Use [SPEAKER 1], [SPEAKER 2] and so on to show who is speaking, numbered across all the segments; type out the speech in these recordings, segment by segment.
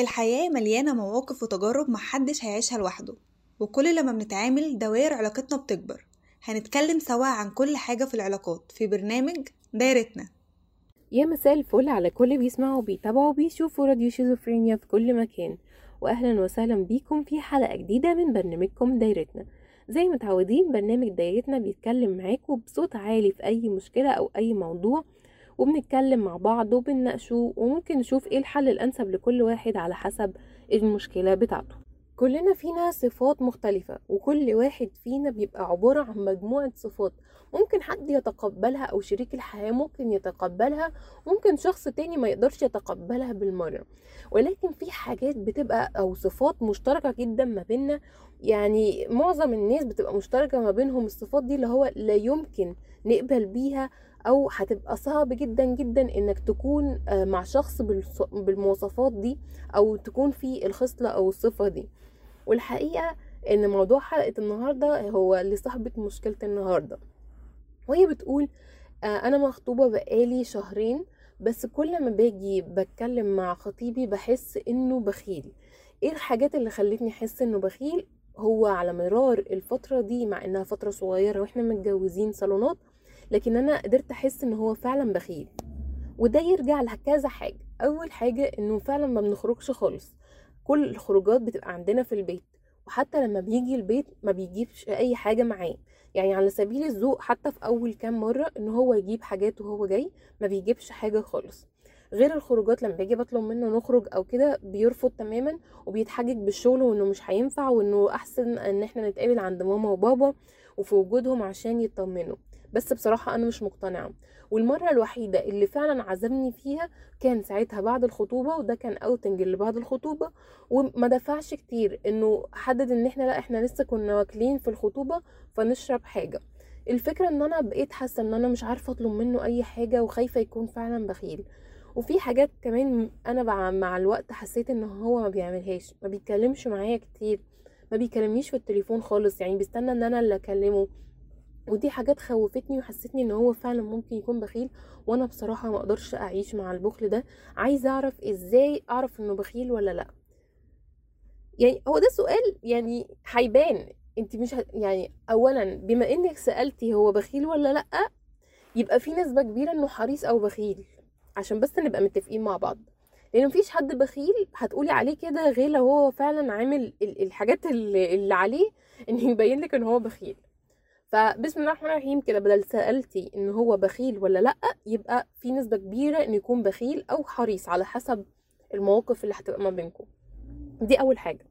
[SPEAKER 1] الحياة مليانة مواقف وتجارب محدش هيعيشها لوحده وكل لما بنتعامل دوائر علاقتنا بتكبر. هنتكلم سوا عن كل حاجة في العلاقات في برنامج دايرتنا.
[SPEAKER 2] يا مساء الفل على كل بيسمعوا وبيتابعوا وبيشوفوا راديو شيزوفرينيا في كل مكان. واهلا وسهلا بيكم في حلقة جديدة من برنامجكم دايرتنا. زي متعودين برنامج دايرتنا بيتكلم معاكم بصوت عالي في أي مشكلة أو أي موضوع وبنتكلم مع بعض وبنناقشه وممكن نشوف إيه الحل الأنسب لكل واحد على حسب المشكلة بتاعته. كلنا فينا صفات مختلفة وكل واحد فينا بيبقى عبارة عن مجموعة صفات. ممكن حد يتقبلها أو شريك الحياة ممكن يتقبلها ممكن شخص تاني ما يقدرش يتقبلها بالمرة. ولكن في حاجات بتبقى أو صفات مشتركة جدا ما بيننا. يعني معظم الناس بتبقى مشتركة ما بينهم الصفات دي اللي هو لا يمكن نقبل بيها أو هتبقى صعب جدا جدا إنك تكون مع شخص بالمواصفات دي أو تكون في الخصلة أو الصفة دي. والحقيقة إن موضوع حلقة النهاردة هو لصاحبة مشكلة النهاردة. وهي بتقول أنا مخطوبة بقالي شهرين بس كل ما باجي بتكلم مع خطيبي بحس إنه بخيل. إيه الحاجات اللي خلتني أحس إنه بخيل؟ هو على مرار الفترة دي مع إنها فترة صغيرة وإحنا متجوزين صالونات لكن أنا قدرت أحس إن هو فعلا بخيل. وده يرجع لكذا حاجة. أول حاجة إنه فعلا ما بنخرجش خالص. كل الخروجات بتبقى عندنا في البيت. وحتى لما بيجي البيت ما بيجيبش أي حاجة معاه. يعني على سبيل الذوق حتى في أول كام مرة إن هو يجيب حاجات وهو جاي ما بيجيبش حاجة خالص. غير الخروجات لما باجي بطلب منه نخرج أو كده بيرفض تماما وبيتحجج بالشغل وإنه مش هينفع وإنه أحسن إن إحنا نتقابل عند ماما وبابا وفي وجودهم عشان يطمنوا. بس بصراحة أنا مش مقتنعة. والمرة الوحيدة اللي فعلا عزمني فيها كان ساعتها بعد الخطوبة وده كان اوتنج اللي بعد الخطوبة. وما دفعش كتير إنه حدد إن إحنا لأ إحنا لسه كنا واكلين في الخطوبة فنشرب حاجة. الفكرة إن أنا بقيت حاسة إن أنا مش عارفة أطلب منه أي حاجة وخايفة يكون فعلا بخيل. وفي حاجات كمان أنا مع الوقت حسيت إن هو ما بيعملهاش ما بيتكلمش معايا كتير ما بيكلمنيش في التليفون خالص. يعني بيستنى إن أنا اللي أكلمه. ودي حاجات خوفتني وحسيتني إن هو فعلا ممكن يكون بخيل وأنا بصراحة ما أقدرش أعيش مع البخل ده. عايزة أعرف إزاي أعرف إنه بخيل ولا لأ؟ يعني هو ده سؤال يعني هيبان. انت مش ه... يعني اولا بما إنك سألتي هو بخيل ولا لأ يبقى في نسبة كبيرة إنه حريص أو بخيل. عشان بس نبقى متفقين مع بعض. لأن مفيش حد بخيل هتقولي عليه كده غير لو هو فعلا عامل الحاجات اللي, عليه ان يبين لك إن هو بخيل. فبسم الله الرحمن الرحيم كده بدل سألتي إن هو بخيل ولا لأ يبقى في نسبة كبيرة إنه يكون بخيل أو حريص على حسب المواقف اللي هتبقى ما بينكم. دي أول حاجة.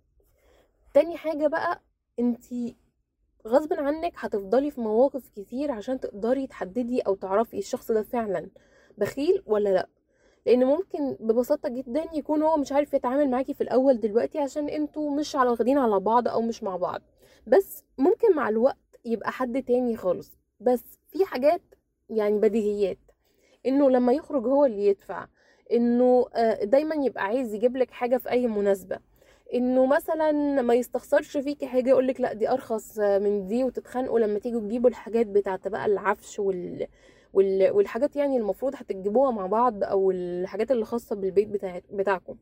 [SPEAKER 2] تاني حاجة بقى انتي غصب عنك هتفضلي في مواقف كتير عشان تقدري تحددي أو تعرفي الشخص ده فعلا بخيل ولا لأ. لأن ممكن ببساطة جدا يكون هو مش عارف يتعامل معاكي في الأول دلوقتي عشان أنتوا مش على واخدين على بعض أو مش مع بعض. بس ممكن مع الوقت يبقى حد تاني خالص. بس في حاجات يعني بديهيات إنه لما يخرج هو اللي يدفع إنه دايما يبقى عايز يجيب لك حاجة في أي مناسبة. إنه مثلا ما يستخسرش فيكي حاجة يقول لك لأ دي أرخص من دي وتتخانقوا لما تيجوا تجيبوا الحاجات بتاعت بقى العفش وال... وال... والحاجات يعني المفروض هتجيبوها مع بعض أو الحاجات اللي خاصة بالبيت بتاع... بتاعكم.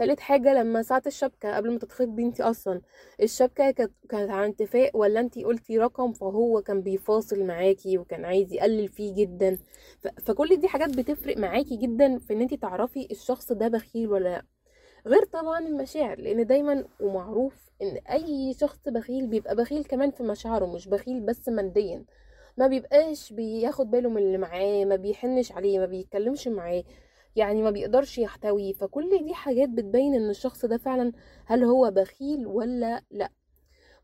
[SPEAKER 2] تالت حاجة لما ساعة الشبكة قبل ما تتخطبي انتي أصلا الشبكة كانت على اتفاق ولا انتي قلتي رقم فهو كان بيفاصل معاكي وكان عايز يقلل فيه جدا؟ فكل دي حاجات بتفرق معاكي جدا في ان انتي تعرفي الشخص ده بخيل ولا لأ. غير طبعا المشاعر لأن دايما ومعروف إن أي شخص بخيل بيبقى بخيل كمان في مشاعره مش بخيل بس ماديا. ما بيبقاش بياخد باله من اللي معاه ما بيحنش عليه ما بيتكلمش معاه. يعني ما بيقدرش يحتوي فكل دي حاجات بتبين إن الشخص ده فعلا هل هو بخيل ولا لأ.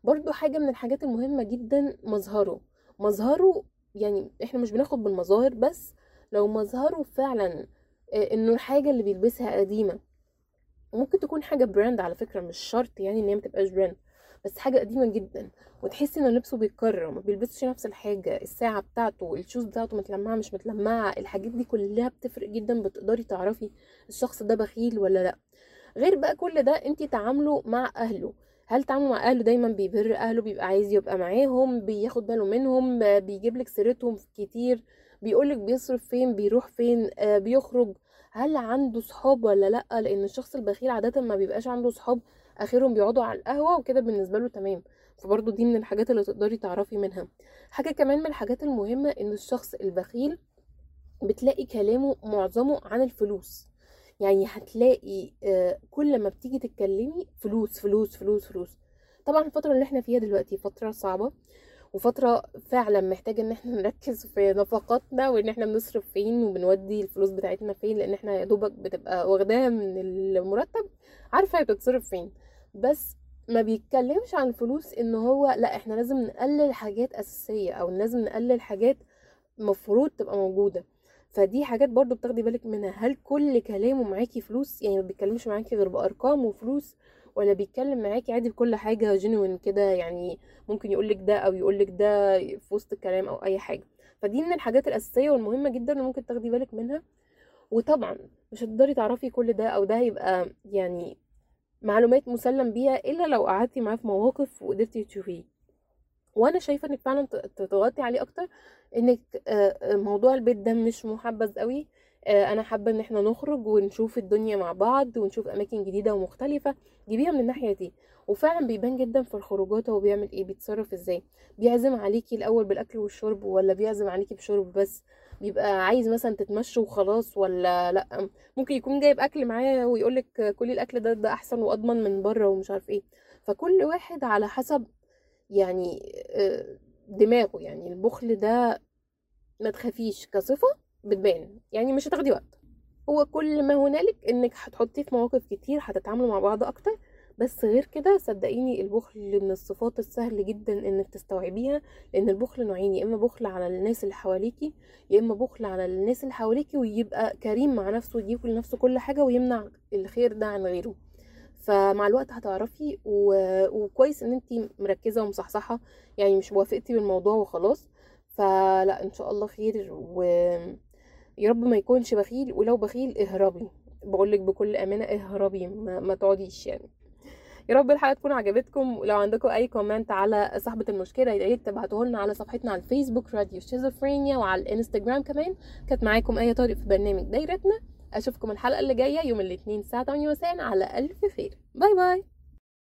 [SPEAKER 2] برضو حاجة من الحاجات المهمة جدا مظهره. مظهره يعني إحنا مش بناخد بالمظاهر بس لو مظهره فعلا إنه الحاجة اللي بيلبسها قديمة ممكن تكون حاجة brand على فكرة مش شرط يعني إن هي متبقاش brand بس حاجة قديمة جدا وتحسي ان لبسه بيتكرر ما بيلبسش نفس الحاجة الساعة بتاعته ال shoes بتاعته متلمعة مش متلمعة الحاجات دي كلها بتفرق جدا بتقدري تعرفي الشخص ده بخيل ولا لأ. غير بقى كل ده انتي تعامله مع أهله. هل تعامله مع أهله دايما بيبر أهله بيبقى عايز يبقى معاهم بياخد باله منهم بيجيب لك سيرتهم كتير بيقولك بيصرف فين بيروح فين آه بيخرج؟ هل عنده صحاب ولا لأ؟ لأن الشخص البخيل عادة ما بيبقاش عنده صحاب آخرهم بيقعدوا على القهوة وكده بالنسبة له تمام. فبرضه دي من الحاجات اللي تقدري تعرفي منها. حاجة كمان من الحاجات المهمة إن الشخص البخيل بتلاقي كلامه معظمه عن الفلوس. يعني هتلاقي آه، كل ما بتيجي تتكلمي فلوس فلوس فلوس فلوس. طبعا الفترة اللي إحنا فيها دلوقتي فترة صعبة وفترة فعلا محتاجة إن إحنا نركز في نفقاتنا وإن إحنا بنصرف فين وبنودي الفلوس بتاعتنا فين لأن إحنا يا دوبك بتبقى واخداها من المرتب عارفة هي بتتصرف فين. بس ما بيتكلمش عن الفلوس إن هو لأ إحنا لازم نقلل حاجات أساسية أو لازم نقلل حاجات مفروض تبقى موجودة. فدي حاجات برضو بتاخدي بالك منها. هل كل كلامه معاكي فلوس؟ يعني ما بيتكلمش معاكي غير بأرقام وفلوس ولا بيتكلم معاكي عادي بكل حاجة جينوين كده؟ يعني ممكن يقولك ده أو يقولك ده في وسط الكلام أو أي حاجة. فدي من الحاجات الأساسية والمهمة جدا اللي ممكن تاخدي بالك منها. وطبعا مش هتقدري تعرفي كل ده أو ده هيبقى يعني معلومات مسلم بيها إلا لو قعدتي معاه في مواقف وقدرتي تشوفيه. وأنا شايفة إنك فعلا تضغطي عليه أكتر إنك آه، آه، موضوع البيت ده مش محبذ قوي آه، أنا حابة إن إحنا نخرج ونشوف الدنيا مع بعض ونشوف أماكن جديدة ومختلفة جيبيها من الناحية دي. وفعلا بيبان جدا في الخروجات هو بيعمل إيه بيتصرف إزاي. بيعزم عليكي الأول بالأكل والشرب ولا بيعزم عليكي بشرب بس؟ بيبقى عايز مثلا تتمشوا وخلاص ولا لأ؟ ممكن يكون جايب أكل معاه ويقولك كلي الأكل ده ده أحسن وأضمن من بره ومش عارف إيه. فكل واحد على حسب يعني دماغه يعني. البخل ده ما تخافيش كصفة بتبان. يعني مش هتاخدي وقت. هو كل ما هنالك إنك هتحطيه في مواقف كتير هتتعاملوا مع بعض أكتر. بس غير كده صدقيني البخل من الصفات السهل جدا إنك تستوعبيها لأن البخل نوعين يا إما بخل على الناس اللي حواليكي يا إما بخل على الناس اللي حواليكي ويبقى كريم مع نفسه ويجيب لنفسه كل حاجة ويمنع الخير ده عن غيره. فمع الوقت هتعرفي و... وكويس إن انتي مركزة ومصحصحة يعني مش وافقتي بالموضوع وخلاص. فلا إن شاء الله خير و يا رب ما يكونش بخيل ولو بخيل اهربي. بقولك بكل أمانة اهربي ما, ما تقعديش يعني. يا رب الحلقة تكون عجبتكم. ولو عندكم أي comment على صاحبة المشكلة يا ريت تبعتوه لنا على صفحتنا على الفيسبوك راديو شيزوفرينيا وعلى الإنستجرام كمان. كانت معاكم آية طارق في برنامج دايرتنا. أشوفكم الحلقة اللي جاية يوم الاثنين الساعة 8 مساء على ألف خير. bye bye.